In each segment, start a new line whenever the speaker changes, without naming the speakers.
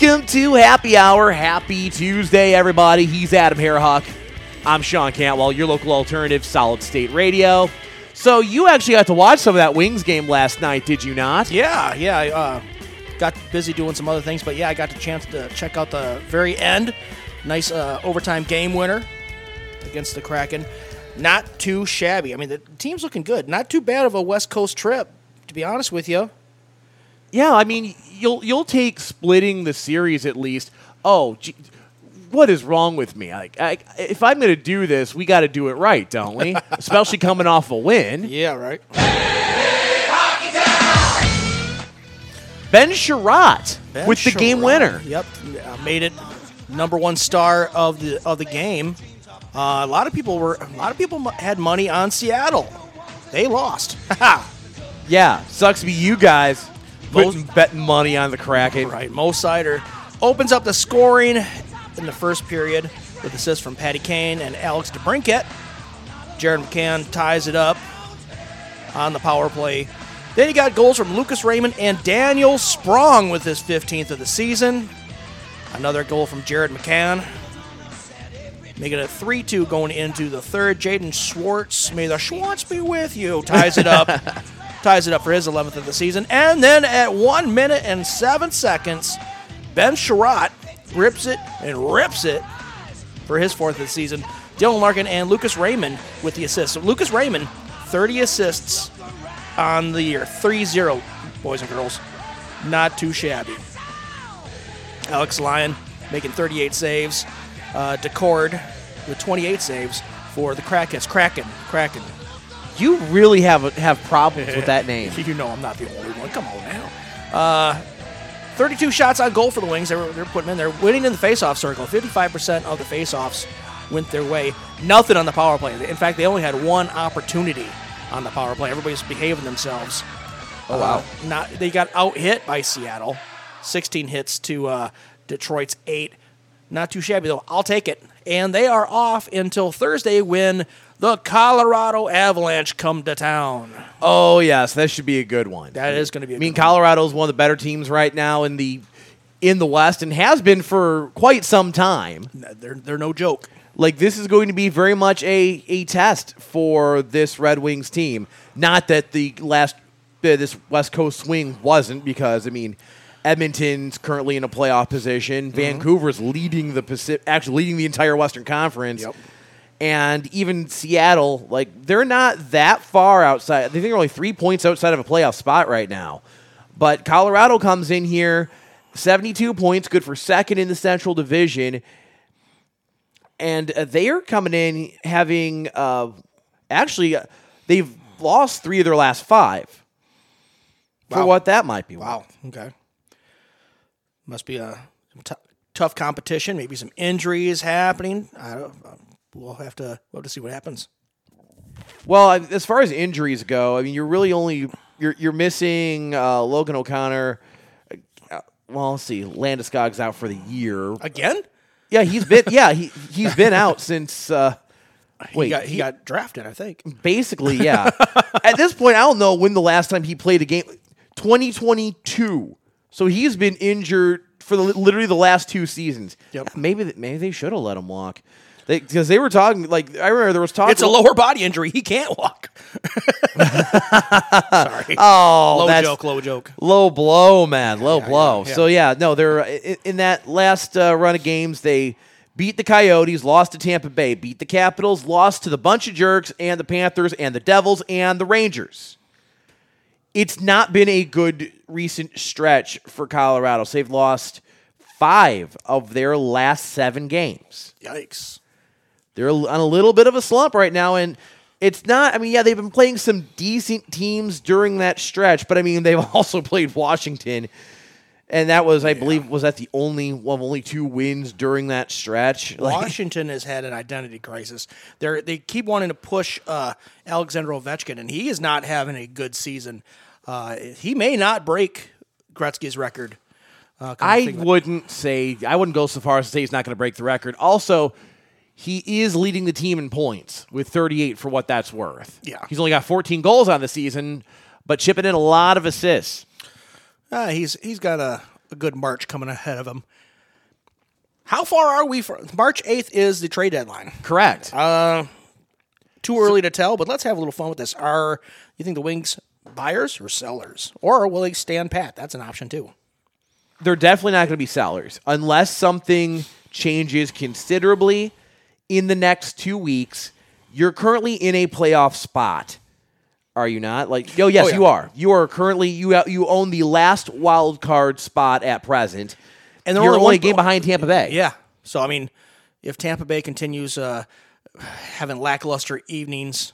Welcome to Happy Hour. Happy Tuesday, everybody. He's Adam Hairhawk. I'm Sean Cantwell, your local alternative, Solid State Radio. So you actually got to watch some of that Wings game last night, did you not?
Yeah, yeah. I uh, got busy doing some other things, but yeah, I got the chance to check out the very end. Nice uh, overtime game winner against the Kraken. Not too shabby. I mean, the team's looking good. Not too bad of a West Coast trip, to be honest with you.
Yeah, I mean, you'll you'll take splitting the series at least. Oh, gee, what is wrong with me? Like, I, if I'm going to do this, we got to do it right, don't we? Especially coming off a win.
Yeah, right.
Ben Chiarot
Ben
with the game winner.
Yep, uh, made it number one star of the of the game. Uh, a lot of people were a lot of people had money on Seattle. They lost.
Yeah, sucks to be you guys Putting betting money on the Kraken.
Right. Mo Seider opens up the scoring in the first period with assists from Patty Kane and Alex DeBrincat. Jared McCann ties it up on the power play. Then you got goals from Lucas Raymond and Daniel Sprong with his 15th of the season. Another goal from Jared McCann. Making it a 3 2 going into the third. Jaden Schwartz, may the Schwartz be with you, ties it up. ties it up for his 11th of the season. And then at 1 minute and 7 seconds, Ben Chiarot rips it and rips it for his fourth of the season. Dylan Larkin and Lucas Raymond with the assists. So Lucas Raymond, 30 assists on the year. 3 0, boys and girls. Not too shabby. Alex Lyon making 38 saves. Uh, Daccord with 28 saves for the Krakens. Kraken. Kraken.
You really have have problems with that name.
You know I'm not the only one. Come on now. Uh, 32 shots on goal for the Wings. They were, they're putting in. They're winning in the faceoff circle. 55% of the faceoffs went their way. Nothing on the power play. In fact, they only had one opportunity on the power play. Everybody's behaving themselves.
Oh wow.
Uh, not they got out hit by Seattle, 16 hits to uh, Detroit's eight. Not too shabby though. I'll take it. And they are off until Thursday when the Colorado Avalanche come to town.
Oh yes, that should be a good one.
That is going to be. a
I mean,
good one.
Colorado's one of the better teams right now in the in the West and has been for quite some time.
They're they're no joke.
Like this is going to be very much a a test for this Red Wings team. Not that the last uh, this West Coast swing wasn't because I mean Edmonton's currently in a playoff position.
Mm-hmm.
Vancouver's leading the Pacific, actually leading the entire Western Conference.
Yep.
And even Seattle, like they're not that far outside. I think they're only three points outside of a playoff spot right now. But Colorado comes in here, 72 points, good for second in the Central Division and uh, they are coming in having uh, actually uh, they've lost three of their last five. For what that might be. worth.
Wow. Okay. Must be a t- tough competition. Maybe some injuries happening. I don't. We'll have to. We'll have to see what happens.
Well, as far as injuries go, I mean, you're really only you're you're missing uh, Logan O'Connor. Uh, well, let's see, Landeskog's out for the year.
Again?
Yeah, he's been yeah he he's been out since. Uh, wait,
he got he,
he-
got drafted. I think.
Basically, yeah. At this point, I don't know when the last time he played a game. 2022. So he's been injured for the, literally the last two seasons.
Yep.
Maybe maybe they should have let him walk. Because they, were talking like I remember there was talk.
It's a lower body injury. He can't walk. Sorry.
Oh,
low joke. Low joke.
low blow, man, low blow.
yeah, yeah.
So yeah, no, they're in, in that last uh, run of games. They beat the Coyotes, lost to Tampa Bay, beat the Capitals, lost to the bunch of jerks and the Panthers and the Devils and the Rangers. It's not been a good recent stretch for Colorado. So they've lost five of their last seven games.
Yikes.
They're on a little bit of a slump right now, and it's not. I mean, yeah, they've been playing some decent teams during that stretch, but I mean, they've also played Washington, and that was, I believe, was that the only one of only two wins during that stretch. Like,
Washington has had an identity crisis. They they keep wanting to push uh, Alexander Ovechkin, and he is not having a good season. Uh, he may not break Gretzky's record. Uh,
I
think of it.
wouldn't say I wouldn't go so far as to say he's not going to break the record. Also, he is leading the team in points with 38 for what that's worth.
Yeah.
he's only got 14 goals on the season, but chipping in a lot of assists.
Uh, he's he's got a a good March coming ahead of him. How far are we from March 8th is the trade deadline.
Correct.
Too early to tell, but let's have a little fun with this. Are you think the Wings buyers or sellers? Or will they stand pat? That's an option too.
they're definitely not going to be sellers unless something changes considerably in the next two weeks. You're currently in a playoff spot, are you not? Like, oh yes,
Oh, yeah.
you are. You are currently you you own the last wild card spot at present,
And they're
you're
only
only game behind Tampa Bay.
Yeah. So I mean, if Tampa Bay continues uh, having lackluster evenings,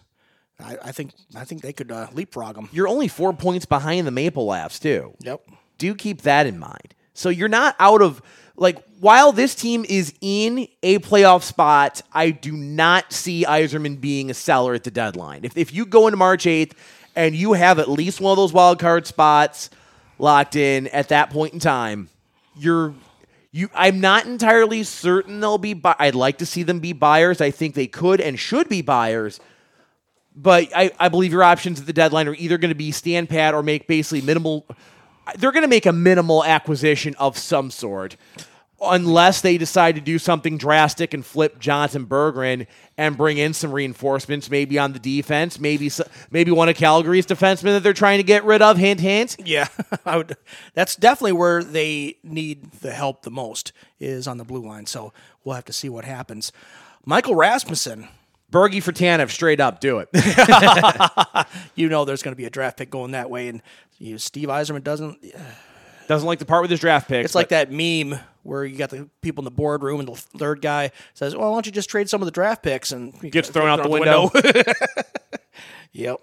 I, I think I think they could uh, leapfrog them.
You're only four points behind the Maple Labs too.
Yep.
do keep that in mind. So you're not out of like while this team is in a playoff spot, I do not see Yzerman being a seller at the deadline. If if you go into March 8th and you have at least one of those wild card spots locked in at that point in time, you're you I'm not entirely certain they'll be bu- I'd like to see them be buyers. I think they could and should be buyers. But I, I believe your options at the deadline are either going to be stand pat or make basically minimal. They're going to make a minimal acquisition of some sort, unless they decide to do something drastic and flip Jonatan Berggren and bring in some reinforcements, maybe on the defense, maybe maybe one of Calgary's defensemen that they're trying to get rid of. Hint, hint.
Yeah, would. That's definitely where they need the help the most is on the blue line. So we'll have to see what happens. Michael Rasmussen,
Bergie for Tanev, straight up, do it.
you know there's going to be a draft pick going that way, and you, Steve Yzerman doesn't.
Doesn't like to part with his draft picks.
It's like that meme where you got the people in the boardroom, and the third guy says, "Well, why don't you just trade some of the draft picks?" and
gets thrown out the window.
Yep.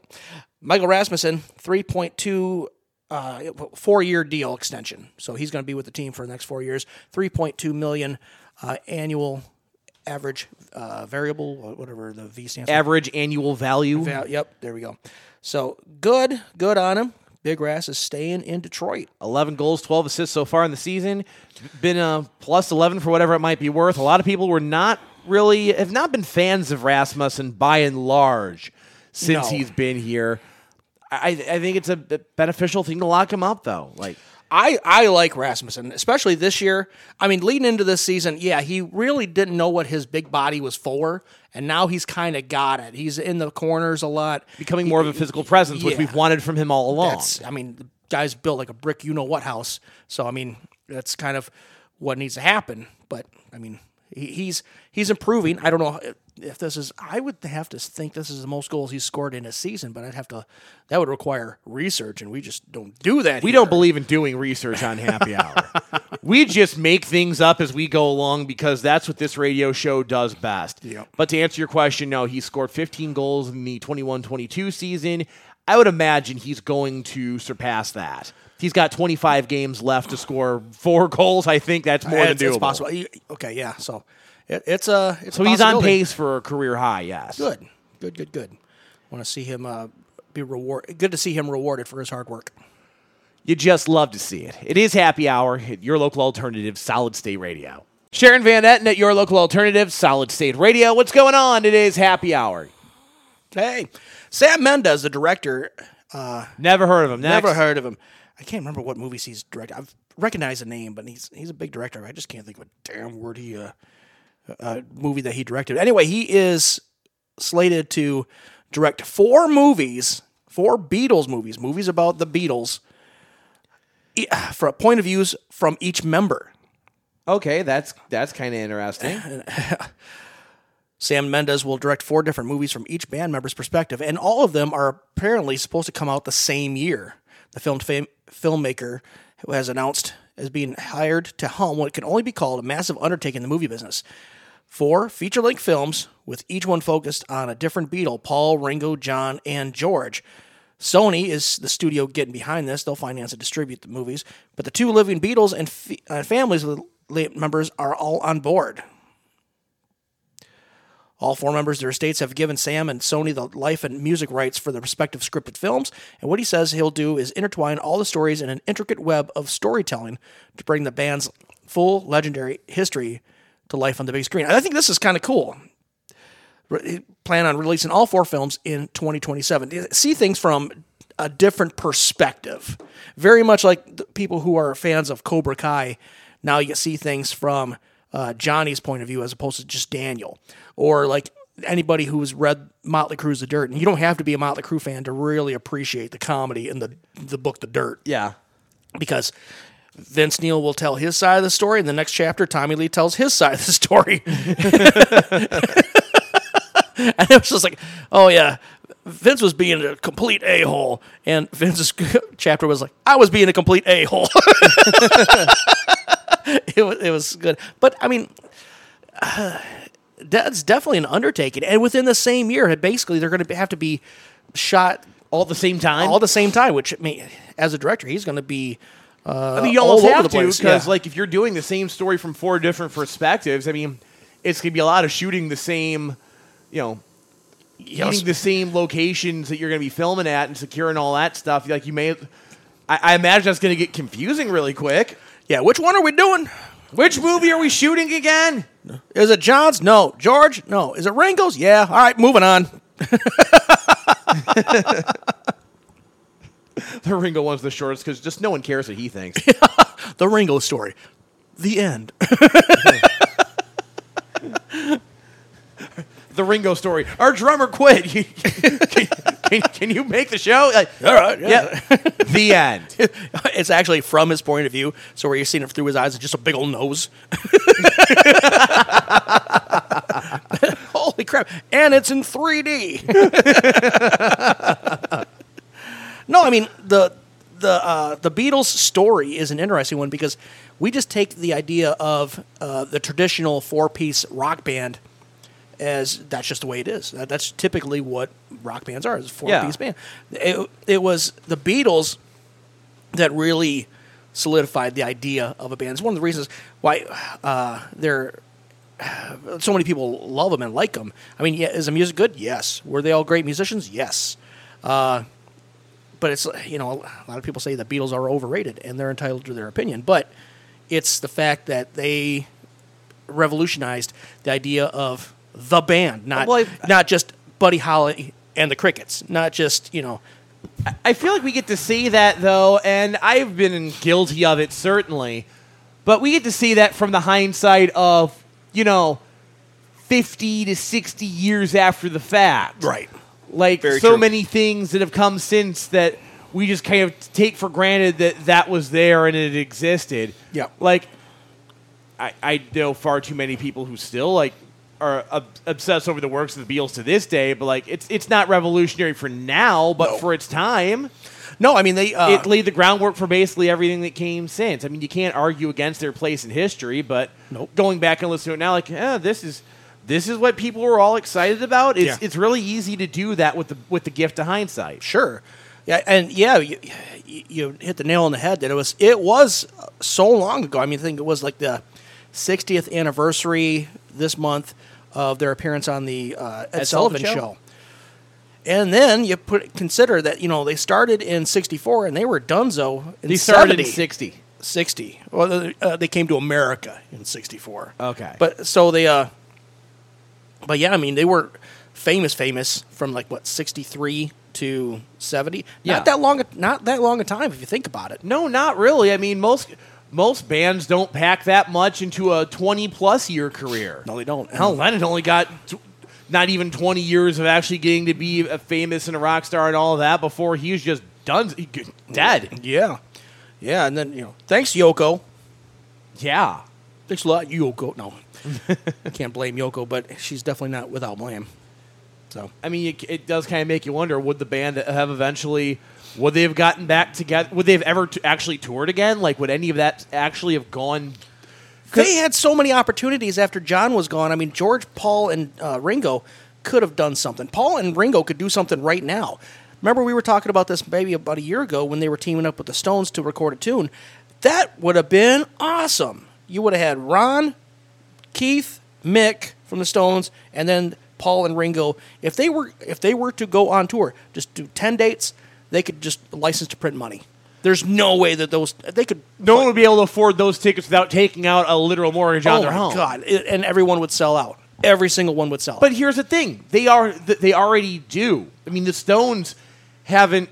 Michael Rasmussen, three point two. Uh, four year deal extension. So he's going to be with the team for the next four years. 3.2 million uh, annual average uh, variable, whatever the V stands for.
Average annual value.
Val- yep, there we go. So good, good on him. Big Rass is staying in Detroit.
11 goals, 12 assists so far in the season. Been a plus 11 for whatever it might be worth. A lot of people were not really, have not been fans of Rasmussen by and large since
No.
he's been here. I, I think it's a beneficial thing to lock him up, though. Like,
I, I like Rasmussen, especially this year. I mean, leading into this season, yeah, he really didn't know what his big body was for, and now he's kind of got it. He's in the corners a lot.
becoming more of a physical presence, which we've wanted from him all along.
That's, I mean, the guy's built like a brick, you know what house. So I mean, that's kind of what needs to happen. But I mean, he, he's he's improving. I don't know if, this is. I would have to think this is the most goals he's scored in a season, but I'd have to. That would require research, and we just don't do that.
We don't believe in doing research on happy hour. we just make things up as we go along because that's what this radio show does best.
Yep.
But to answer your question, no, he scored 15 goals in the 21 22 season. I would imagine he's going to surpass that. He's got 25 games left to score four goals. I think that's more
It's,
than doable.
possible. Okay, yeah. So it, it's a. It's
So
a
he's on pace for a career high, yes.
Good, good, good, good. Want to see him uh, be reward. Good to see him rewarded for his hard work.
You just love to see it. It is happy hour at your local alternative, Solid State Radio. Sharon Van Etten at your local alternative, Solid State Radio. What's going on? It is happy hour.
Hey, Sam Mendes, the director.
Never heard of him. Next.
Never heard of him. I can't remember what movies he's directed. I've recognized the name, but he's he's a big director. I just can't think of a damn word he uh, uh movie that he directed. Anyway, he is slated to direct four movies, four Beatles movies, movies about the Beatles, for a point of views from each member.
Okay, that's that's kind of interesting.
Sam Mendes will direct four different movies from each band member's perspective, and all of them are apparently supposed to come out the same year. The film fam- filmmaker who has announced as being hired to helm what can only be called a massive undertaking in the movie business. Four feature length films, with each one focused on a different Beatle Paul, Ringo, John, and George. Sony is the studio getting behind this. They'll finance and distribute the movies. But the two living Beatles and uh, families of the late members are all on board. All four members of their estates have given Sam and Sony the life and music rights for the respective scripted films, and what he says he'll do is intertwine all the stories in an intricate web of storytelling to bring the band's full legendary history to life on the big screen. I think this is kind of cool. Re- Plan on releasing all four films in 2027. See things from a different perspective. Very much like the people who are fans of Cobra Kai. Now you see things from uh, Johnny's point of view as opposed to just Daniel, or like anybody who's read Motley Crue's The Dirt. And you don't have to be a Motley Crue fan to really appreciate the comedy in the the book The Dirt
Yeah.
because Vince Neil will tell his side of the story, and the next chapter, Tommy Lee tells his side of the story. and it was just like, oh yeah, Vince was being a complete a hole, and Vince's chapter was like, I was being a complete a hole. it was it was good, but I mean. that's definitely an undertaking, and within the same year, basically they're going to have to be shot
All the same time.
all the same time. Which, I mean, as a director, he's going to be uh,
I mean, you almost have to because,
Yeah.
like, if you're doing the same story from four different perspectives, I mean, it's gonna be a lot of shooting the same, you know,
know,
eating the same locations that you're gonna be filming at and securing all that stuff. Like, you may, I, I imagine that's gonna get confusing really quick.
yeah, which one are we doing?
Which movie are we shooting again?
Is it John's? No. George? No. Is it Ringo's? Yeah. All right, moving on.
The Ringo one's the shortest because just no one cares what he thinks.
The Ringo story. The end.
the Ringo story. Our drummer quit. can, can, can you make the show? Like,
All right.
yeah. the end.
it's actually from his point of view. So where you're seeing it through his eyes, it's just a big old nose. Holy crap! And it's in 3D. No, I mean the the uh, the Beatles story is an interesting one because we just take the idea of uh, the traditional four piece rock band as that's just the way it is. That, that's typically what rock bands are, is a four piece
Yeah.
band. It, it was the Beatles that really solidified the idea of a band. It's one of the reasons why uh, they're so many people love them and like them. I mean, yeah, is the music good? Yes. Were they all great musicians? Yes. Uh, but it's you know a lot of people say the Beatles are overrated, and they're entitled to their opinion. But it's the fact that they revolutionized the idea of the band, not
Well,
not just Buddy Holly and the Crickets, not just you know
I feel like we get to see that though, and I've been guilty of it certainly, but we get to see that from the hindsight of you know, fifty to sixty years after the fact.
right.
Like
Very
so
true.
many things that have come since that we just kind of take for granted that that was there and it existed.
Yeah.
Like, I, I know far too many people who still like are ob- obsessed over the works of the Beatles to this day, but like it's it's not revolutionary for now, but
No.
for its time,
No, I mean they. Uh,
it laid the groundwork for basically everything that came since. I mean, you can't argue against their place in history, but
Nope.
going back and listening to it now, like, yeah, this is this is what people were all excited about. It's
Yeah.
it's really easy to do that with the with the gift of hindsight.
Sure. Yeah, and yeah, you, you hit the nail on the head. That it was it was so long ago. I mean, I think it was like the 60th anniversary this month of their appearance on the uh, Ed,
Ed
Sullivan,
Sullivan
show.
Show.
And then you put consider that you know they started in '64 and they were Dunzo in
They started
70.
in sixty.
60. Well, uh, they came to America in 64.
Okay.
But so they, uh, but yeah, I mean, they were famous, famous from like what, 63 to 70?
Yeah.
Not that long, a- not that long a time if you think about it.
No, not really. I mean, most most bands don't pack that much into a twenty plus year career.
No, they don't.
Hell, Lennon only got t- not even 20 years of actually getting to be a famous and a rock star and all of that before he was just done, dead.
Yeah. Yeah. And then, you know, thanks, Yoko.
Yeah.
Thanks a lot, Yoko. No, can't blame Yoko, but she's definitely not without blame. So,
I mean, it, it does kind of make you wonder: Would the band have eventually? Would they have gotten back together? Would they have ever t- actually toured again? Like, would any of that actually have gone?
they had so many opportunities after John was gone. I mean, George, Paul, and uh, Ringo could have done something. Paul and Ringo could do something right now. Remember, we were talking about this maybe about a year ago when they were teaming up with the Stones to record a tune. That would have been awesome. You would have had Ron, Keith, Mick from the Stones, and then Paul and Ringo. If they were if they were to go on tour, just do ten dates, they could just license to print money. There's no way that those they could
No one would be able to afford those tickets without taking out a literal mortgage on
oh
their
my
home.
god! It- and everyone would sell out. Every single one would sell.
But here's the thing: they are they already do. I mean, the Stones haven't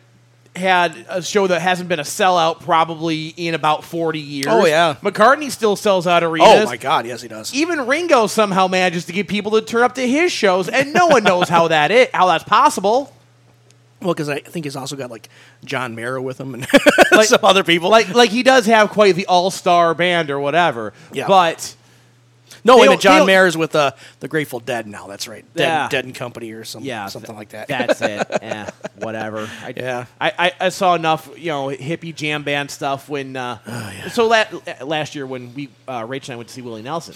had a show that hasn't been a sellout probably in about 40 years.
Oh, yeah.
McCartney still sells out arenas.
Oh my God, yes, he does.
Even Ringo somehow manages to get people to turn up to his shows, and no one knows how that is, how that's possible.
Well, because I think he's also got like John Mayer with him and
Like-
some other people.
Like, like he does have quite the all-star band or whatever.
Yeah.
But
no, wait a minute, John Mayer's with uh, the Grateful Dead now. That's right, Dead,
Yeah.
Dead and Company or some,
yeah,
something like that.
That's it. yeah, whatever. I,
Yeah.
I, I, I saw enough, you know, hippie jam band stuff when. Uh,
Oh,
So la- last year when we uh, Rachel and I went to see Willie Nelson,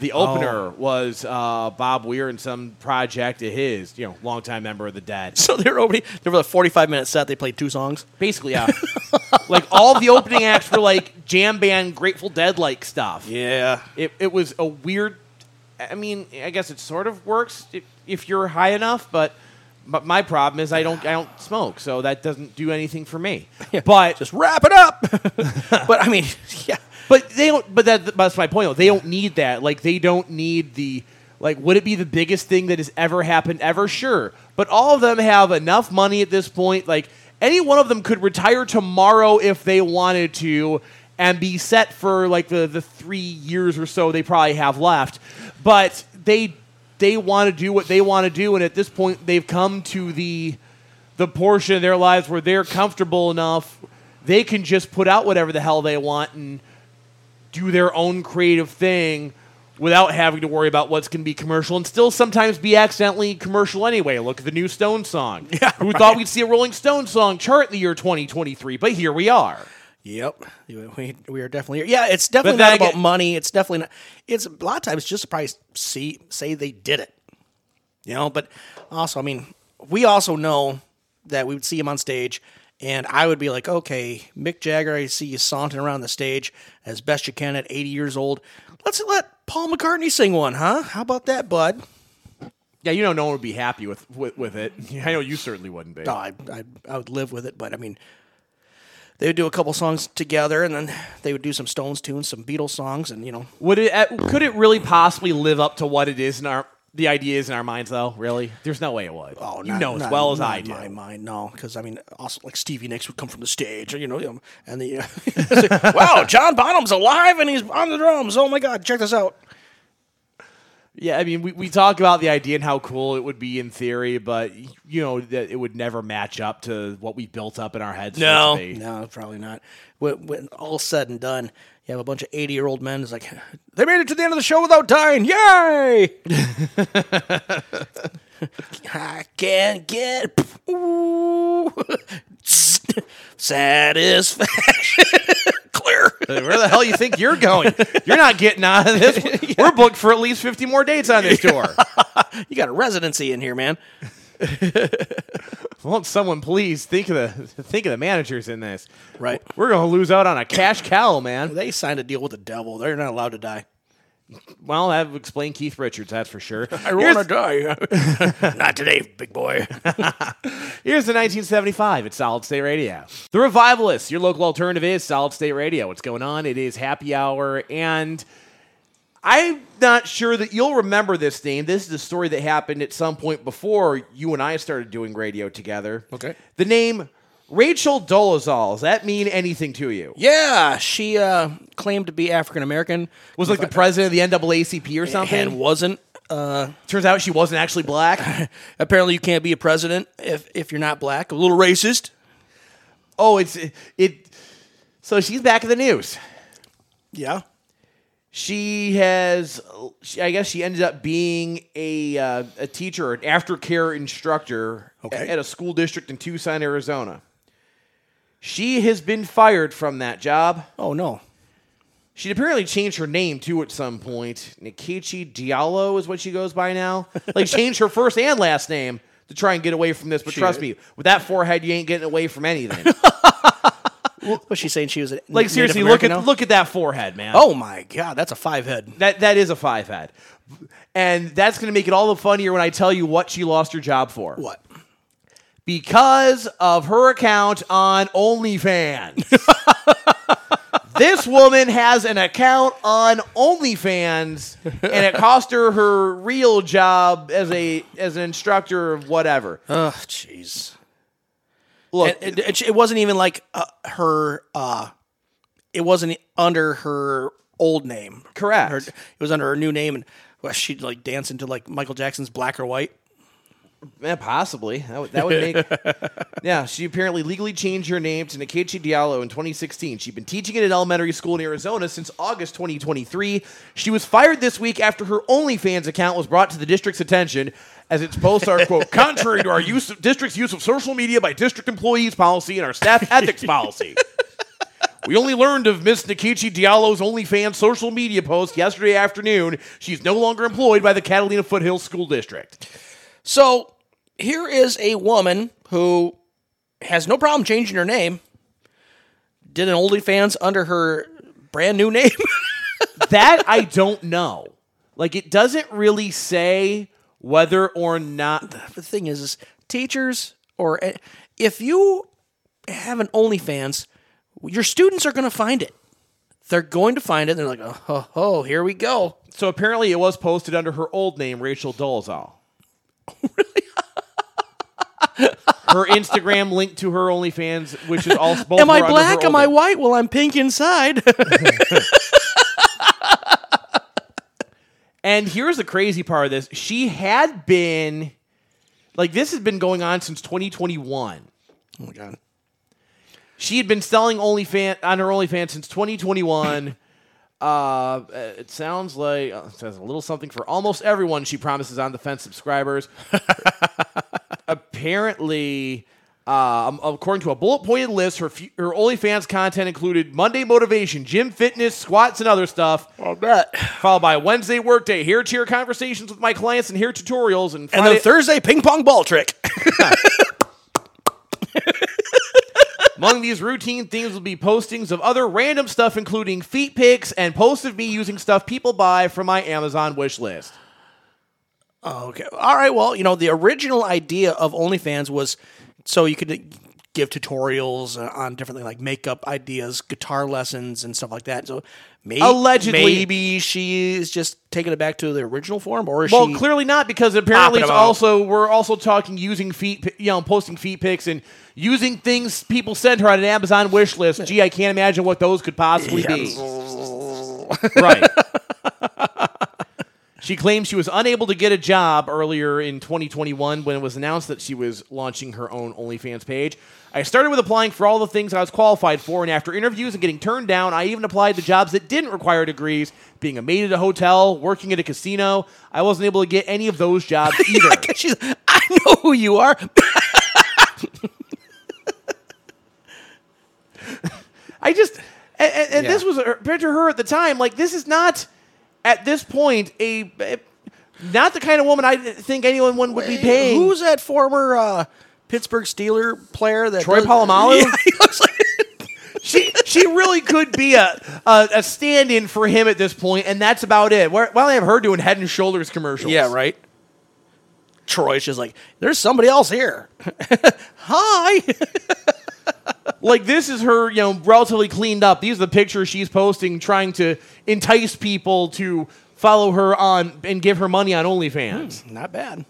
the opener
Oh.
was uh, Bob Weir and some project of his, you know, longtime member of the Dead.
so they were opening. They were a forty-five minute set. They played two songs.
Basically, yeah. like all the opening acts were like jam band, Grateful Dead like stuff.
Yeah,
It, it was a weird. I mean, I guess it sort of works if, if you're high enough, but but my problem is I don't I don't smoke, so that doesn't do anything for me. But
just wrap it up. but I mean, yeah,
but they don't. But that, that's my point. Though. They don't need that. Like they don't need the. Like, would it be the biggest thing that has ever happened ever? Sure, but all of them have enough money at this point. Like any one of them could retire tomorrow if they wanted to, and be set for like the the three years or so they probably have left. But they they want to do what they want to do, and at this point they've come to the the portion of their lives where they're comfortable enough they can just put out whatever the hell they want and do their own creative thing without having to worry about what's going to be commercial and still sometimes be accidentally commercial anyway. Look at the new Stone song.
Yeah,
Who
right.
thought we'd see a Rolling Stone song chart in the year 2023? But here we are.
Yep, we, we are definitely yeah. It's definitely not about money. It's definitely not. It's a lot of times just to probably see say they did it, you know. But also, I mean, we also know that we would see him on stage, and I would be like, okay, Mick Jagger, I see you sauntering around the stage as best you can at 80 years old. Let's let Paul McCartney sing one, huh? How about that, bud?
Yeah, you know, no one would be happy with, with, with it. I know you certainly wouldn't be.
No, I, I, I would live with it, but I mean, they would do a couple songs together, and then they would do some Stones tunes, some Beatles songs, and you know,
Would it? uh, Could it really possibly live up to what it is in our the idea is in our minds? Though, really, there's no way it would.
Oh,
you
not-
know as
not-
well as
not
I
in
do.
My mind, no, because I mean, also like Stevie Nicks would come from the stage, you know, you know, and the uh, wow, John Bonham's alive and he's on the drums. Oh my God, check this out.
Yeah, I mean, we, we talk about the idea and how cool it would be in theory, but you know that it would never match up to what we built up in our heads. for it to be.
no, probably not. When, when all said and done, you have a bunch of eighty-year-old men. It's like they made it to the end of the show without dying. Yay! I can't get ooh, satisfaction. Clear.
Where the hell you think you're going? You're not getting out of this. We're booked for at least 50 more dates on this tour.
You got a residency in here, man.
Won't someone please think of the think of the managers in this?
Right.
We're going to lose out on a cash cow, man.
They signed a deal with the devil. They're not allowed to die.
Well, that would explain Keith Richards, that's for sure.
I want to die. not today, big boy.
here's the 1975 at Solid State Radio. The Revivalists, your local alternative is Solid State Radio. What's going on? It is happy hour, and I'm not sure that you'll remember this name. This is a story that happened at some point before you and I started doing radio together.
Okay.
The name Rachel Dolezal. Does that mean anything to you?
yeah, she uh, claimed to be African American.
Was like the president of the NAACP or something?
and wasn't. Uh,
Turns out she wasn't actually black.
apparently, you can't be a president if if you're not black. A little racist.
oh, it's it. So she's back in the news.
Yeah.
She has, she, I guess, she ended up being a uh, a teacher, an aftercare instructor
Okay.
at a school district in Tucson, Arizona. She has been fired from that job.
Oh no.
She'd apparently changed her name too at some point. Nkechi Diallo is what she goes by now. Like changed her first and last name to try and get away from this. But
She-
trust me, with that forehead, you ain't getting away from anything.
Was she saying she was a
like
Native
seriously, look
American
at
now?
look at that forehead, man.
Oh my God, that's a five head.
that that is a five head, and that's going to make it all the funnier when I tell you what she lost her job for.
What?
Because of her account on OnlyFans. this woman has an account on OnlyFans, and it cost her her real job as a as an instructor of whatever.
Oh jeez.
Look,
it, it wasn't even like uh, her. Uh, it wasn't under her old name.
Correct.
Her, it was under her new name, and well, she'd like dance into like Michael Jackson's "Black or White."
Yeah, possibly. That would, that would make. yeah, she apparently legally changed her name to Nkechi Diallo in 2016. She'd been teaching at an elementary school in Arizona since August 2023. She was fired this week after her OnlyFans account was brought to the district's attention, as its posts are quote contrary to our use of, district's use of social media by district employees policy and our staff ethics policy. We only learned of Miss Nkechi Diallo's OnlyFans social media post yesterday afternoon. She's no longer employed by the Catalina Foothills School District.
So here is a woman who has no problem changing her name. Did an OnlyFans under her brand new name.
that I don't know. Like it doesn't really say whether or not
the thing is, is teachers or eh, if you have an OnlyFans, your students are going to find it. They're going to find it. And they're like, oh, ho, ho, here we go.
So apparently it was posted under her old name, Rachel Dolezal. her Instagram link to her OnlyFans, which is all both
Am I black? Am I white? Well, I'm pink inside.
And here's the crazy part of this: she had been, like, this has been going on since 2021.
oh my god.
She had been selling OnlyFans on her OnlyFans since 2021. Uh, it sounds like uh, it says a little something for almost everyone. She promises on the fence subscribers. Apparently, um, according to a bullet pointed list, her fu- her OnlyFans content included Monday motivation, gym fitness, squats, and other stuff.
I'll bet.
Followed by Wednesday workday, hair cheer conversations with my clients and hair tutorials, and
And then Thursday, ping pong ball trick.
Among these routine things will be postings of other random stuff, including feet pics and posts of me using stuff people buy from my Amazon wish list.
Oh, okay. All right. Well, you know, the original idea of OnlyFans was so you could give tutorials on different things like makeup ideas, guitar lessons, and stuff like that. So maybe,
Allegedly-
maybe she is just taking it back to the original form, or is
Well,
she?
clearly not because apparently it's also we're also talking using feet, you know, posting feet pics and using things people send her on an Amazon wish list. Gee, I can't imagine what those could possibly be. right. She claims she was unable to get a job earlier in 2021 when it was announced that she was launching her own OnlyFans page. I started with applying for all the things I was qualified for, and after interviews and getting turned down, I even applied to jobs that didn't require degrees, being a maid at a hotel, working at a casino. I wasn't able to get any of those jobs either.
She's, I know who you are.
I just and, and, and
Yeah.
this was compared to her at the time. Like this is not at this point a, a- not the kind of woman I think anyone would would be paying.
Who's that former uh, Pittsburgh Steeler player? That
Troy
does-
Polamalu?
Yeah, like.
she she really could be a, a a stand-in for him at this point, and that's about it. Why why don't they have her doing Head and Shoulders commercials?
Yeah, right. Troy's just like, there's somebody else here. Hi.
Like this is her, you know, relatively cleaned up. These are the pictures she's posting, trying to entice people to follow her on and give her money on OnlyFans.
Hmm, not bad.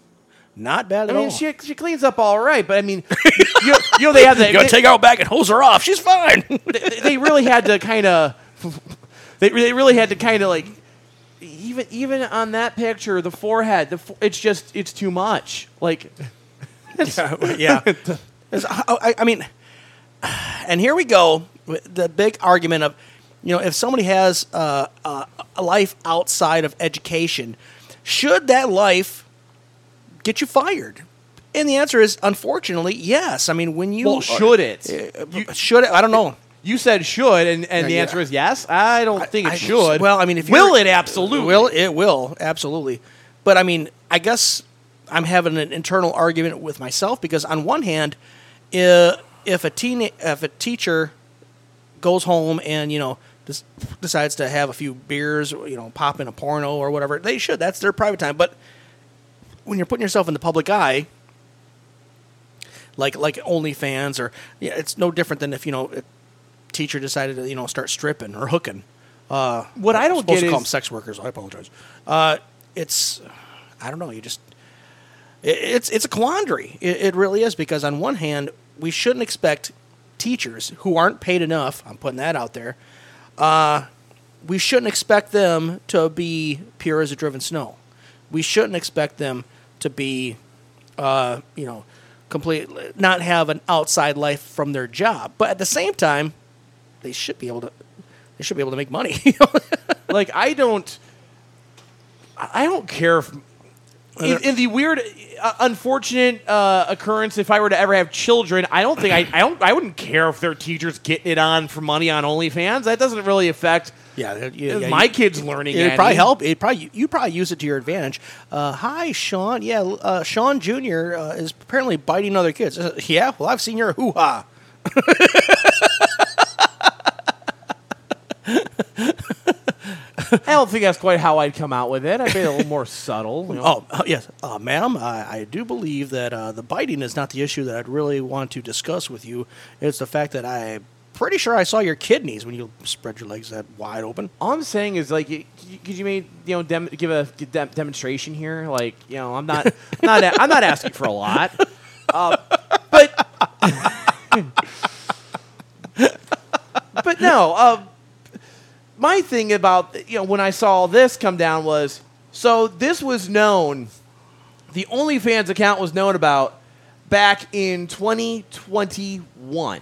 Not bad at all.
I mean,
all.
she she cleans up all right, but I mean, you, you know, they have that.
you gotta
they-
take her out back and hose her off. She's fine.
they, they really had to kind of they, they really had to kind of like even even on that picture the forehead the fo- it's just it's too much like
yeah. It's- I, I mean, and here we go. with The big argument of, you know, if somebody has uh, uh, a life outside of education, should that life get you fired? And the answer is, unfortunately, yes. I mean, when you
well should it
you, should it? I don't know.
you said should and, and the
Yeah.
answer is yes i don't think it
I-
should
Well, I mean, if
will it absolutely
will it will absolutely, but I mean, I guess I'm having an internal argument with myself because on one hand, uh, if a teen if a teacher goes home and you know just decides to have a few beers, you know, pop in a porno or whatever, they should. That's their private time. But when you're putting yourself in the public eye, like like OnlyFans or yeah, it's no different than if you know a teacher decided to you know start stripping or hooking. Uh,
What I don't
I'm supposed
get
to call
is-
them sex workers. I apologize. Uh, it's I don't know. You just it, it's it's a quandary. It, it really is because on one hand, we shouldn't expect teachers who aren't paid enough. I'm putting that out there. Uh, we shouldn't expect them to be pure as a driven snow. We shouldn't expect them to be, uh, you know, complete not have an outside life from their job. But at the same time, they should be able to. They should be able to make money.
like I don't, I don't care if. In, in the weird, uh, unfortunate uh, occurrence, if I were to ever have children, I don't think I, I don't, I wouldn't care if their teachers getting it on for money on OnlyFans. That doesn't really affect
yeah, yeah, yeah,
my
you-
kids learning.
It'd probably help. It probably you probably use it to your advantage. Uh, hi, Sean. Yeah, uh, Sean Junior uh, is apparently biting other kids. Uh, yeah, well, I've seen your hoo ha.
I don't think that's quite how I'd come out with it. I'd be a little more subtle. you know.
Oh, uh, yes, uh, ma'am. I, I do believe that uh, the biting is not the issue that I'd really want to discuss with you. It's the fact that I'm pretty sure I saw your kidneys when you spread your legs that wide open.
All I'm saying is like, could you maybe you know dem- give a dem- demonstration here? Like, you know, I'm not, not, a- I'm not asking for a lot, uh, but, but no. Uh, my thing about you know when I saw this come down was so this was known. The OnlyFans account was known about back in 2021.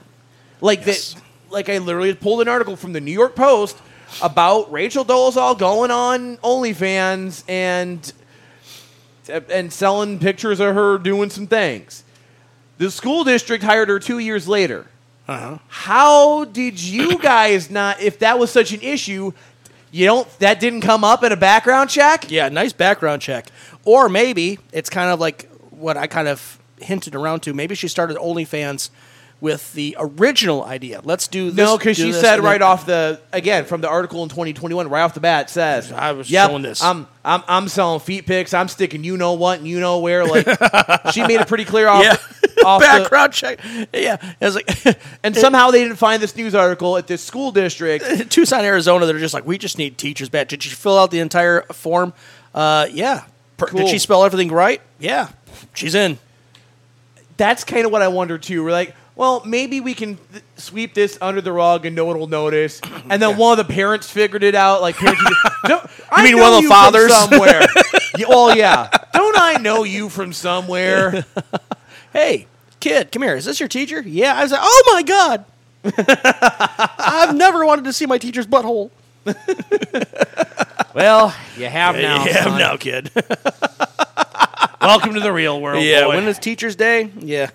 Like
Yes.
that, like I literally pulled an article from the New York Post about Rachel Dolezal going on OnlyFans and and selling pictures of her doing some things. The school district hired her two years later.
Uh-huh.
How did you guys not? If that was such an issue, you don't. That didn't come up in a background check.
Yeah, nice background check. Or maybe it's kind of like what I kind of hinted around to. Maybe she started OnlyFans with the original idea. Let's do this.
No, because she said right off the again from the article in 2021, right off the bat, says
I was
"Yep,
showing this."
I'm I'm I'm selling feet pics. I'm sticking you know what and you know where. Like she made it pretty clear off.
Yeah.
off the-
background check. Yeah, it was like
and somehow they didn't find this news article at this school district.
Tucson, Arizona. They're just like, we just need teachers back. Did she fill out the entire form? Uh, yeah.
Cool.
Did she spell everything right? Yeah, she's in.
That's kind of what I wonder too. We're like, well, maybe we can th- sweep this under the rug and no one will notice. And then one of the parents figured it out. Like, parents, don't, I
mean one of the
you
fathers?
somewhere? yeah, well, yeah. Don't I know you from somewhere?
Hey, kid, come here. Is this your teacher? Yeah. I was like, oh my god. I've never wanted to see my teacher's butthole.
Well, you have now.
yeah,
son.
no, kid.
Welcome to the real world.
yeah,
boy.
when is Teacher's Day? Yeah,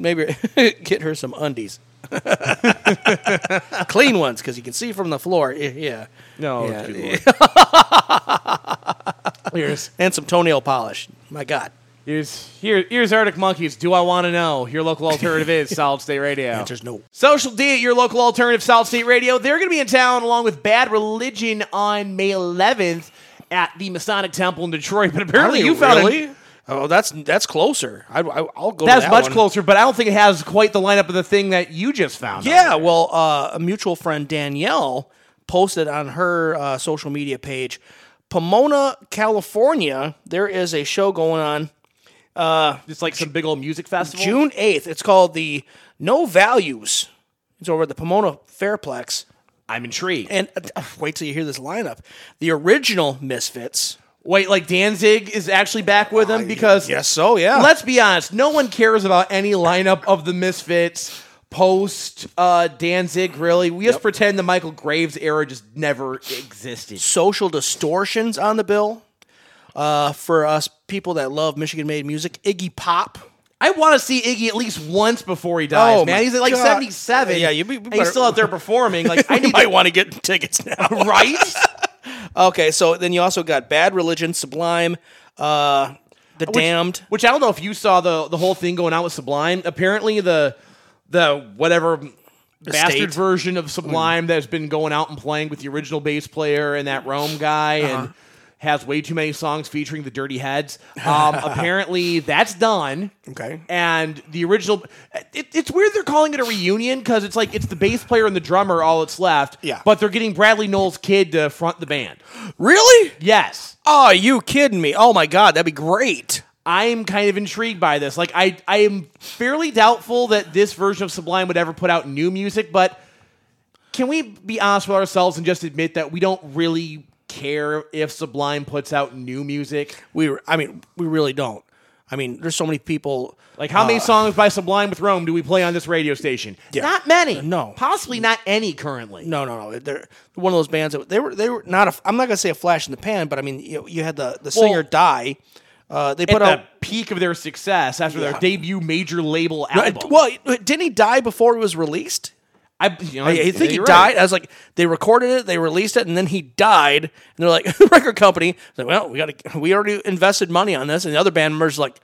maybe get her some undies. Clean ones, because you can see from the floor. Yeah,
no,
Yeah.
here's
And some toenail polish. My God.
here's here, here's Arctic Monkeys. Do I want to know? Your local alternative is Solid State Radio.
Answer's no.
Social D at your local alternative Solid State Radio. They're going to be in town along with Bad Religion on May 11th at the Masonic Temple in Detroit. But apparently, you found
really?
it.
Oh, that's that's closer. I, I, I'll go.
That's
that
much
one.
closer, but I don't think it has quite the lineup of the thing that you just found.
Yeah, well, uh, a mutual friend Danielle posted on her uh, social media page, Pomona, California. There is a show going on
it's like some big old music festival.
June eighth. It's called the No Values. It's over at the Pomona Fairplex.
I'm intrigued.
And uh, wait till you hear this lineup. The original Misfits.
Wait, like Danzig is actually back with them because
Yes, so yeah.
let's be honest, no one cares about any lineup of the Misfits post uh, Danzig. Really, we just pretend the Michael Graves era just never existed.
Social Distortions on the bill. Uh, for us people that love Michigan made music, Iggy Pop.
I want to see Iggy at least once before he dies,
Oh,
man. He's at like
God.
77.
Yeah, you be-
and he's still out there performing. Like I need
might
to,
want to get tickets now.
right?
Okay, so then you also got Bad Religion, Sublime, uh, The Damned.
Which I don't know if you saw the the whole thing going on with Sublime. Apparently the the whatever bastard version of Sublime that's been going out and playing with the original bass player and that Rome guy
Uh-huh.
and has way too many songs featuring the Dirty Heads. Um, apparently that's done.
Okay.
And the original, it, it's weird they're calling it a reunion because it's like it's the bass player and the drummer all that's left.
Yeah.
But they're getting Bradley Nowell's kid to front the band.
Really?
Yes.
Oh, you kidding me? Oh my God, that'd be great.
I'm kind of intrigued by this. Like I I am fairly doubtful that this version of Sublime would ever put out new music, but can we be honest with ourselves and just admit that we don't really care if Sublime puts out new music?
We, I mean, we really don't. I mean, there's so many people.
Like how many songs by Sublime with Rome do we play on this radio station?
Yeah.
Not many.
No.
Possibly not any currently.
No, no, no. They're one of those bands that they were. They were not. A, I'm not gonna say a flash in the pan, but I mean, you, you had the the singer
Well,
die. Uh, they
At
put
the peak of their success after
Yeah.
their debut major label
No,
album.
Well, didn't he die before it was released?
I, you know,
I, I think he died.
right.
I was like, they recorded it, they released it, and then he died. And they're like, the record company, like, well, we got to, we already invested money on this, and the other band members like,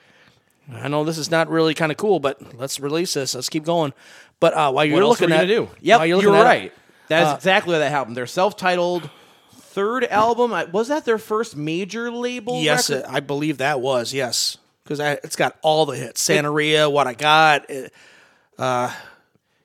I know this is not really kind of cool, but let's release this. Let's keep going. But uh, while you're
What else are
looking at
do? Yep,
while
you're,
it,
right. That's
uh,
exactly what that happened. Their self-titled third album was that their first major label?
Yes,
record?
it, I believe that was yes, because it's got all the hits. Santeria, What I Got. It,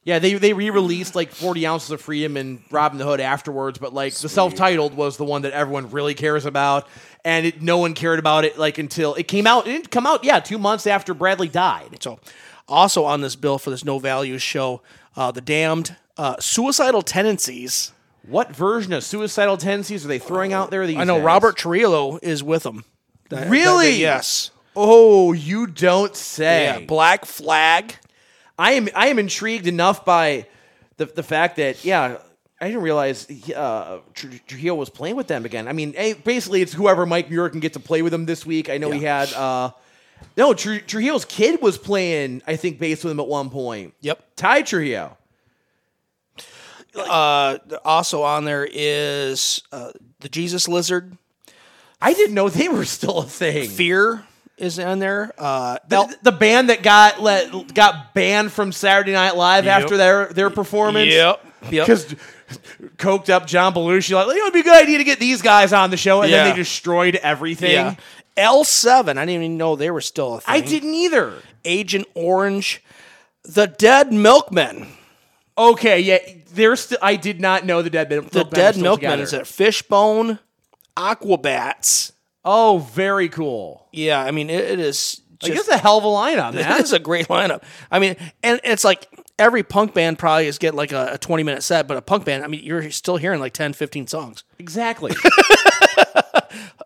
yeah. They they re-released like 40 ounces of freedom and Robbin' the Hood afterwards, but like the self-titled was the one that everyone really cares about, and it, no one cared about it like until it came out. It didn't come out, yeah, two months after Bradley died.
so, also on this bill for this No Values show, uh, the Damned, uh, Suicidal Tendencies.
What version of suicidal tendencies are they throwing out there? These
I know
days?
Robert Trujillo is with them. That-
Really?
that- yes.
Oh, you don't say.
Yeah. Black Flag.
I am I am intrigued enough by the the fact that yeah I didn't realize uh, Trujillo was playing with them again. I mean, basically it's whoever Mike Muir can get to play with him this week. I know he had uh, no Tr- Trujillo's kid was playing I think bass with him at one point.
Yep.
Ty Trujillo.
Uh, also on there is uh, the Jesus Lizard.
I didn't know they were still a thing.
Fear is in there. Uh,
The,
El-
the band that got let got banned from Saturday Night Live
Yep.
after their their performance.
Yep. Yep.
Because coked up John Belushi, like, it would be a good idea to get these guys on the show, and
Yeah.
then they destroyed everything.
yeah. L7. I didn't even know they were still a thing.
I didn't either.
Agent Orange. The Dead Milkmen.
Okay, yeah, there's still. I did not know the dead Milkmen. The
Dead Milkmen
together.
is at Fishbone, Aquabats.
Oh, very cool.
Yeah, I mean it, it is.
Like,
Just,
that's a hell of a line on that.
That's a great lineup. I mean, and it's like every punk band probably is get like a, a 20 minute set, but a punk band, I mean, you're still hearing like 10, 15 songs.
exactly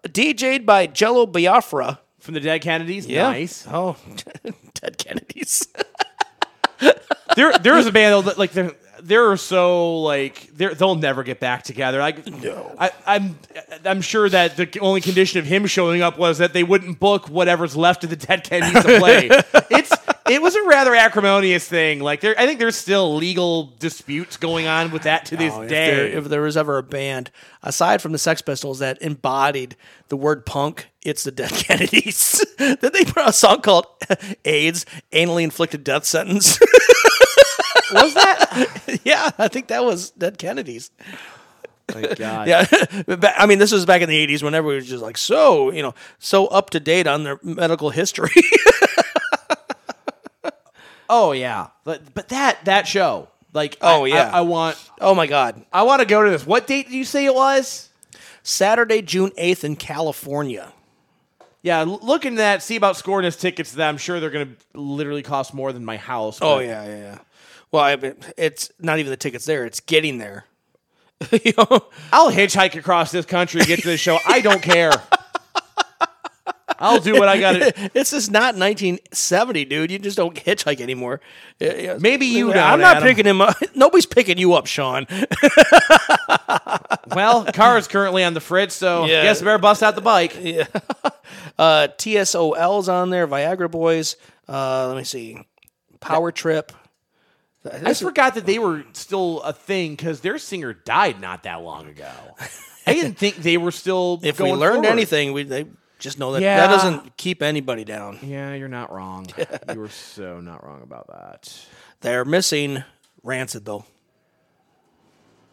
DJ'd by Jello Biafra.
from the Dead Kennedys. Nice.
Oh, Dead Kennedys.
there there is a band that like they're they're so like they're they'll never get back together. Like
No.
I, I'm I'm sure that the only condition of him showing up was that they wouldn't book whatever's left of the Dead Kennedys to play. it's it was a rather acrimonious thing. Like there, I think there's still legal disputes going on with that to oh, this
Oh, if,
day.
there, if there was ever a band, aside from the Sex Pistols, that embodied the word punk, it's the Dead Kennedys. then they put out a song called AIDS, Anally Inflicted Death Sentence.
Was that?
yeah, I think that was Dead Kennedys.
Thank God.
Yeah, I mean, this was back in the '80s when everybody was just like so, you know, so up to date on their medical history.
Oh yeah. But but that that show. Like
Oh,
I-
yeah.
I, I want
oh my God!
I want to go to this. What date did you say it was?
Saturday, June 8th in California.
Yeah, l- look into that. See about scoring us tickets. That I'm sure they're going to literally cost more than my house.
Oh yeah, yeah, yeah. Well, I mean, it's not even the tickets there; it's getting there. you know?
I'll hitchhike across this country to get to the show. I don't care. I'll do what I got to.
This is not 1970, dude. You just don't hitchhike anymore. Yeah, yeah.
Maybe you
I'm
don't, Adam.
picking him up. Nobody's picking you up, Sean.
Well, car is currently on the fritz, so
Yeah.
guess I better bust out the bike.
Uh, TSOL's on there. Viagra Boys. Uh, let me see. Power Trip.
I forgot that they were still a thing because their singer died not that long ago. I didn't think they were still.
If we learned
forward.
anything, we they just know that
Yeah.
that doesn't keep anybody down.
Yeah, you're not wrong. you were so not wrong about that.
They're missing Rancid though.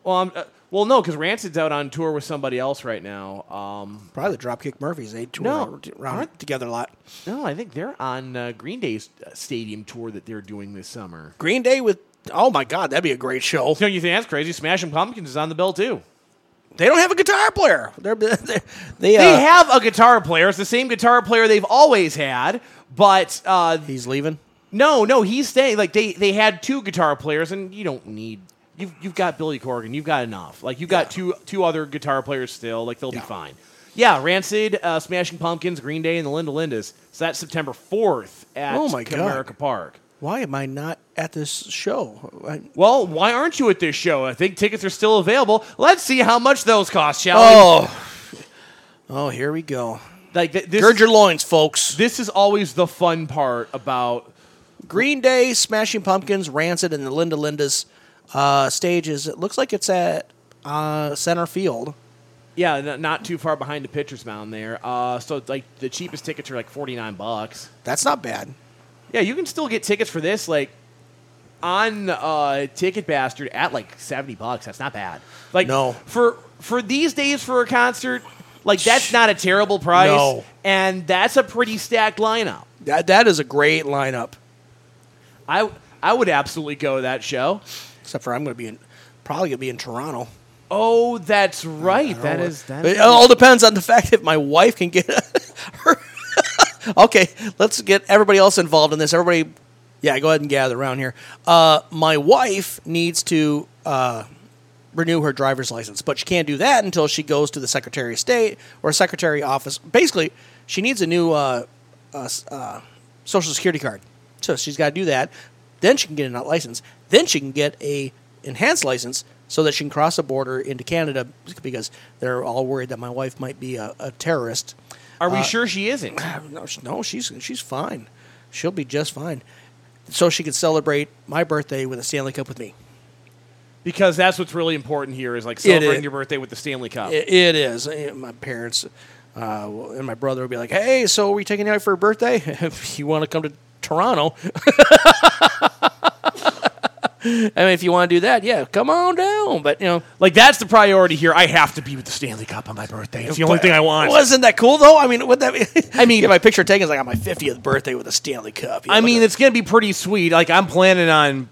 Well, I'm, uh, well, no, because Rancid's out on tour with somebody else right now. Um,
Probably the Dropkick Murphys. They tour
No,
around- together a lot.
no, I think they're on uh, Green Day's uh, stadium tour that they're doing this summer.
Green Day with oh my god, that'd be a great show.
You think that's crazy? Smashing Pumpkins is on the bill too.
They don't have a guitar player. They're, they're, they uh,
They have a guitar player. It's the same guitar player they've always had, but uh,
he's leaving.
no, no, he's staying. Like they they had two guitar players, and you don't need. You've, you've got Billy Corgan. You've got enough. Like you've got two two other guitar players still. Like they'll be fine. Yeah, Rancid, uh, Smashing Pumpkins, Green Day, and the Linda Lindas. So that's September fourth at
Oh my God.
Comerica Park.
Why am I not at this show? I,
Well, why aren't you at this show? I think tickets are still available. Let's see how much those cost, shall we?
oh, oh, here we go.
Like th- this,
Gird your loins, folks.
this is always the fun part about
Green Day, Smashing Pumpkins, Rancid, and the Linda Lindas uh, stages. It looks like it's at uh, center field.
yeah, n- not too far behind the pitcher's mound there. Uh, so like the cheapest tickets are like forty nine bucks.
That's not bad.
Yeah, you can still get tickets for this like on uh, Ticket Bastard at like seventy bucks. That's not bad. Like
No.
for for these days for a concert, like that's not a terrible price.
No.
and that's a pretty stacked lineup.
That that is a great lineup.
I I would absolutely go to that show.
Except for I'm going to be in, probably going to be in Toronto.
Oh, that's right. That is that.
It
is-
all depends on the fact if my wife can get her. okay, let's get everybody else involved in this. Everybody, yeah, go ahead and gather around here. Uh, my wife needs to uh, renew her driver's license, but she can't do that until she goes to the Secretary of State or Secretary office. Basically, she needs a new uh, uh, s- uh, Social Security card. So she's got to do that. Then she can get a license. Then she can get a enhanced license so that she can cross the border into Canada because they're all worried that my wife might be a, a terrorist.
Are we sure she isn't?
No, no, she's she's fine. She'll be just fine. So she can celebrate my birthday with a Stanley Cup with me.
Because that's what's really important here is like celebrating
is.
your birthday with the Stanley Cup.
It, it is. Eh, My parents uh, and my brother would be like, "Hey, so are we taking you out for a birthday? if you want to come to Toronto." I mean, if you want to do that, yeah, come on down. But you know,
like that's the priority here. I have to be with the Stanley Cup on my birthday. It's the only thing I want.
Wasn't that cool though? I mean, would that? Be,
I mean-
get my picture taken. It's like on my fiftieth birthday with a Stanley Cup. you
I mean, it's gonna be pretty sweet. Like I'm planning on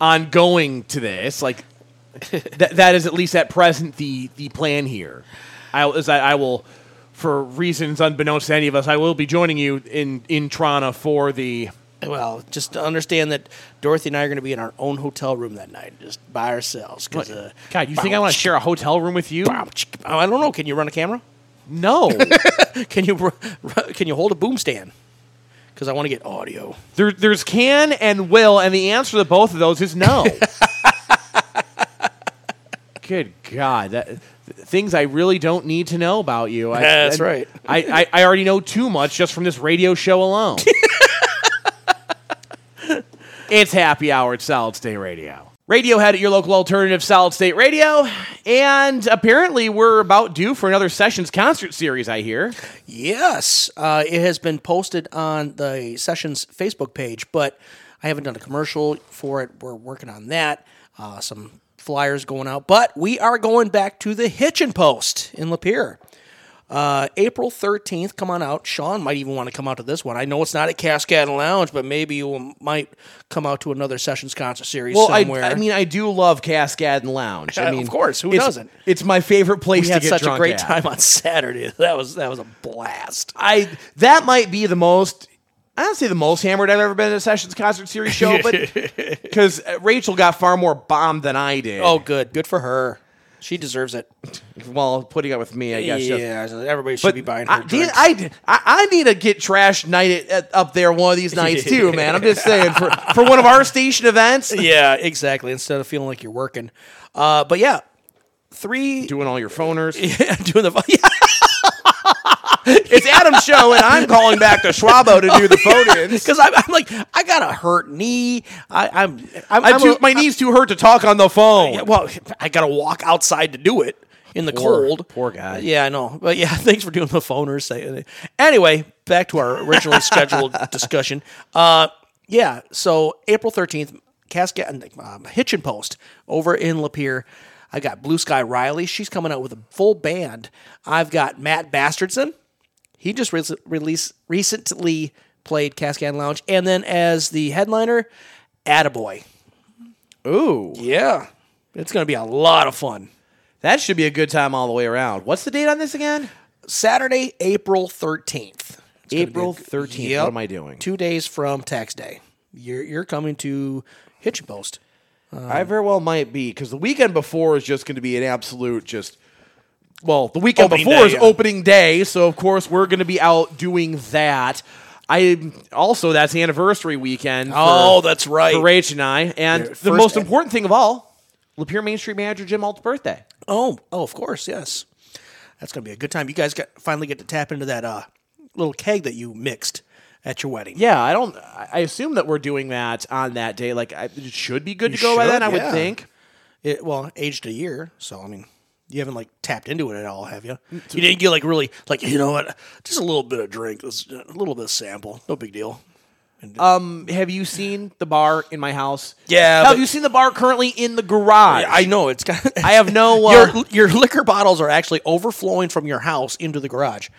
on going to this. Like that that is at least at present the the plan here. I is I, I will for reasons unbeknownst to any of us, I will be joining you in in Toronto for the
Well, just to understand that Dorothy and I are going to be in our own hotel room that night, just by ourselves. 'cause, uh,
God, you think I want to share a hotel room with you?
Oh, I don't know. Can you run a camera?
No.
Can you can you hold a boom stand? Because I want to get audio.
there, there's can and will, and the answer to both of those is no. Good God, that things I really don't need to know about you. I,
That's
and
right.
I, I, I already know too much just from this radio show alone. it's happy hour at Solid State Radio. Radiohead at your local alternative Solid State Radio, and apparently we're about due for another Sessions concert series. I hear.
Yes, uh, it has been posted on the Sessions Facebook page, but I haven't done a commercial for it. We're working on that. Uh, some flyers going out, but we are going back to the Hitchin Post in Lapeer. Uh, April 13th, come on out. Sean might even want to come out to this one. I know it's not at Cascade Lounge, but maybe you might come out to another Sessions concert series
Well, I,
somewhere.
I mean, I do love Cascade and Lounge. I
mean, of course, who
it's-
doesn't?
It's my favorite place
we
to
had
get
such a great
at.
time on Saturday. That was that was a blast.
I that might be the most. I don't say the most hammered I've ever been at a Sessions concert series show, but because Rachel got far more bombed than I did.
Oh, good, good for her. She deserves it.
well, putting up with me, I guess.
yeah, everybody should
But
be buying her
I,
drinks.
I, I, I need to get trash night at, at- up there one of these nights too, man. I'm just saying for, for one of our station events,
yeah, exactly. Instead of feeling like you're working, uh, but yeah, three
doing all your phoners.
yeah, doing the yeah,
It's Adam's show, and I'm calling back to Schwabo to do the phone-ins.
because I'm, I'm like I got a hurt knee. I, I'm I'm,
I'm
I'm
too,
a-
my knees too hurt to talk on the phone.
Yeah, well, I got to walk outside to do it in the
Poor-
cold.
poor guy.
Yeah, I know. But yeah, thanks for doing the phoners. Anyway, back to our originally scheduled discussion. Uh, yeah, so April 13th, Cascade, um, Hitchin Post over in Lapeer. I got Blue Sky Riley. She's coming out with a full band. I've got Matt Bastardson. He just re- released recently played Cascade Lounge, and then as the headliner, Attaboy.
Ooh,
Yeah, it's going to be a lot of fun.
That should be a good time all the way around. What's the date on this again?
Saturday, April 13th. It's gonna be
April 13th.
Yep.
What am I doing?
Two days from tax day. You're, you're coming to Hitchin Post.
I very well might be because the weekend before is just going to be an absolute just. Well, the weekend
Opening
before
day,
is
yeah.
opening day, so of course we're going to be out doing that. I also that's the anniversary weekend. For,
Oh, that's right.
for Rach and I, and
Your
the most
an-
important thing of all, Lapeer Main Street manager Jim Alt's birthday.
Oh, oh, of course, yes. That's gonna be a good time. You guys got finally get to tap into that uh, little keg that you mixed at your wedding.
Yeah, I don't. I assume that we're doing that on that day. Like I, it should be good
You
to go by then. I would think.
It, well, aged a year, so I mean, you haven't like tapped into it at all, have you? You didn't get like really like you know what? Just a little bit of drink, a little bit of sample, no big deal.
Um, have you seen the bar in my house?
Yeah,
Have
but-
you seen the bar currently in the garage?
I know it's got.
I have no. Uh,
your your liquor bottles are actually overflowing from your house into the garage.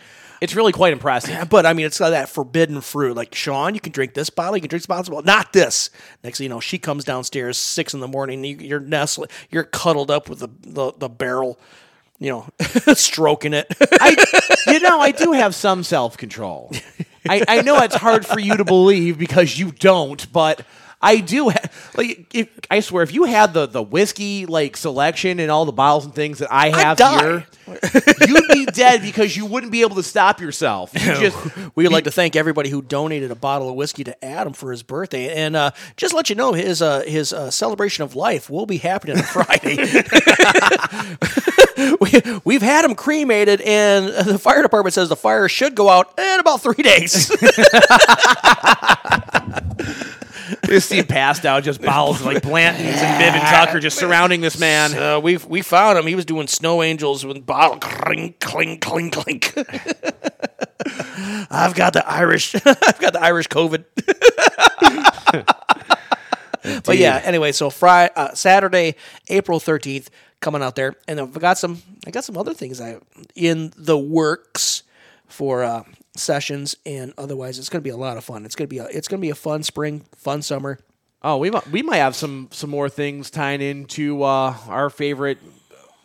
It's really quite impressive.
But I mean, it's that forbidden fruit. Like Sean, you can drink this bottle, you can drink this bottle, not this. Next thing you know, she comes downstairs six in the morning. You, you're nestling, you're cuddled up with the the, the barrel, you know, stroking it.
I, you know, I do have some self control. I, I know it's hard for you to believe because you don't, but I do. Ha- like, if, I swear, if you had the the whiskey like selection and all the bottles and things that I have here, you'd be dead because you wouldn't be able to stop yourself. You just
We would like to thank everybody who donated a bottle of whiskey to Adam for his birthday, and uh, just let you know his uh, his uh, celebration of life will be happening on Friday. we, we've had him cremated, and the fire department says the fire should go out in about three days.
just see passed out, just bottles like Blanton's and Viv and Tucker just surrounding this man.
Uh, we we found him. He was doing snow angels with bottle clink clink clink clink. I've got the Irish. I've got the Irish COVID. but yeah. Anyway, so Friday, uh, Saturday, April thirteenth, coming out there, and I've got some. I got some other things I in the works for uh, sessions, and otherwise, it's going to be a lot of fun. It's going to be a, it's going to be a fun spring, fun summer.
Oh, we might, we might have some some more things tying into uh, our favorite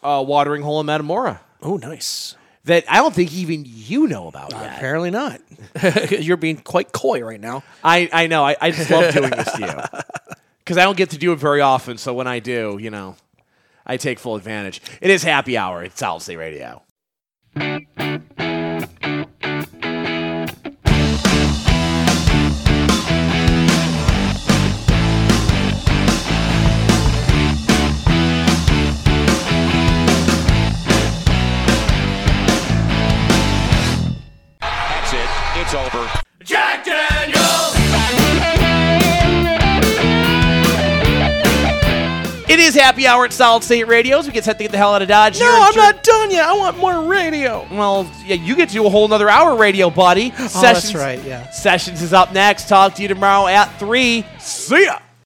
uh, watering hole in Metamora
Oh, nice.
that I don't think even you know about yet.
Apparently not. You're being quite coy right now.
I, I know. I, I just love doing this to you because I don't get to do it very often. So when I do, you know, I take full advantage. It is happy hour Solid State Radio.
It's over.
Jack Daniels!
It is happy hour at Solid State Radio. So we get set to get the hell out of Dodge.
No,
here
I'm
Jer-
not done yet. I want more radio.
Well, yeah, you get to do a whole nother hour radio, buddy.
Oh, that's right, yeah.
Sessions is up next. Talk to you tomorrow at 3. See ya.